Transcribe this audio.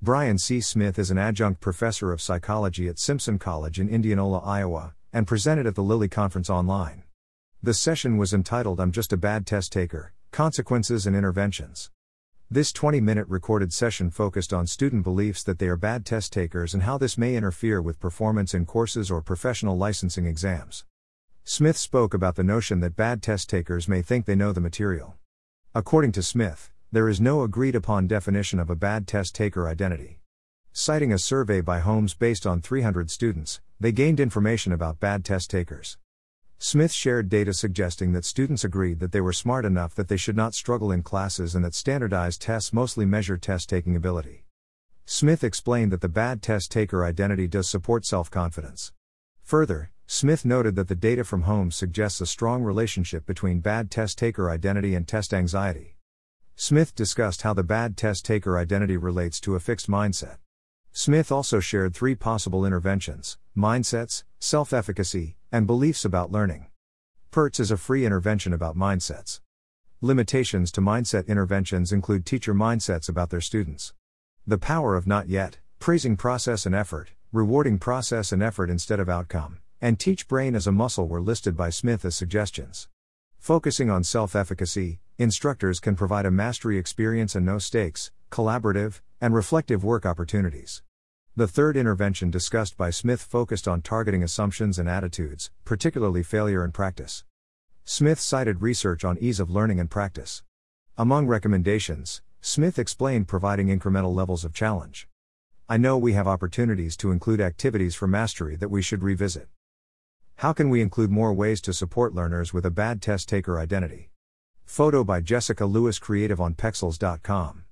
Brian C. Smith is an adjunct professor of psychology at Simpson College in Indianola, Iowa, and presented at the Lilly Conference online. The session was entitled I'm Just a Bad Test Taker Consequences and Interventions. This 20 minute recorded session focused on student beliefs that they are bad test takers and how this may interfere with performance in courses or professional licensing exams. Smith spoke about the notion that bad test takers may think they know the material. According to Smith, there is no agreed upon definition of a bad test taker identity. Citing a survey by Holmes based on 300 students, they gained information about bad test takers. Smith shared data suggesting that students agreed that they were smart enough that they should not struggle in classes and that standardized tests mostly measure test taking ability. Smith explained that the bad test taker identity does support self confidence. Further, Smith noted that the data from Holmes suggests a strong relationship between bad test taker identity and test anxiety. Smith discussed how the bad test taker identity relates to a fixed mindset. Smith also shared three possible interventions mindsets, self efficacy, and beliefs about learning. PERTS is a free intervention about mindsets. Limitations to mindset interventions include teacher mindsets about their students. The power of not yet, praising process and effort, rewarding process and effort instead of outcome, and teach brain as a muscle were listed by Smith as suggestions. Focusing on self efficacy, instructors can provide a mastery experience and no stakes, collaborative, and reflective work opportunities. The third intervention discussed by Smith focused on targeting assumptions and attitudes, particularly failure and practice. Smith cited research on ease of learning and practice. Among recommendations, Smith explained providing incremental levels of challenge. I know we have opportunities to include activities for mastery that we should revisit. How can we include more ways to support learners with a bad test taker identity? Photo by Jessica Lewis Creative on Pexels.com.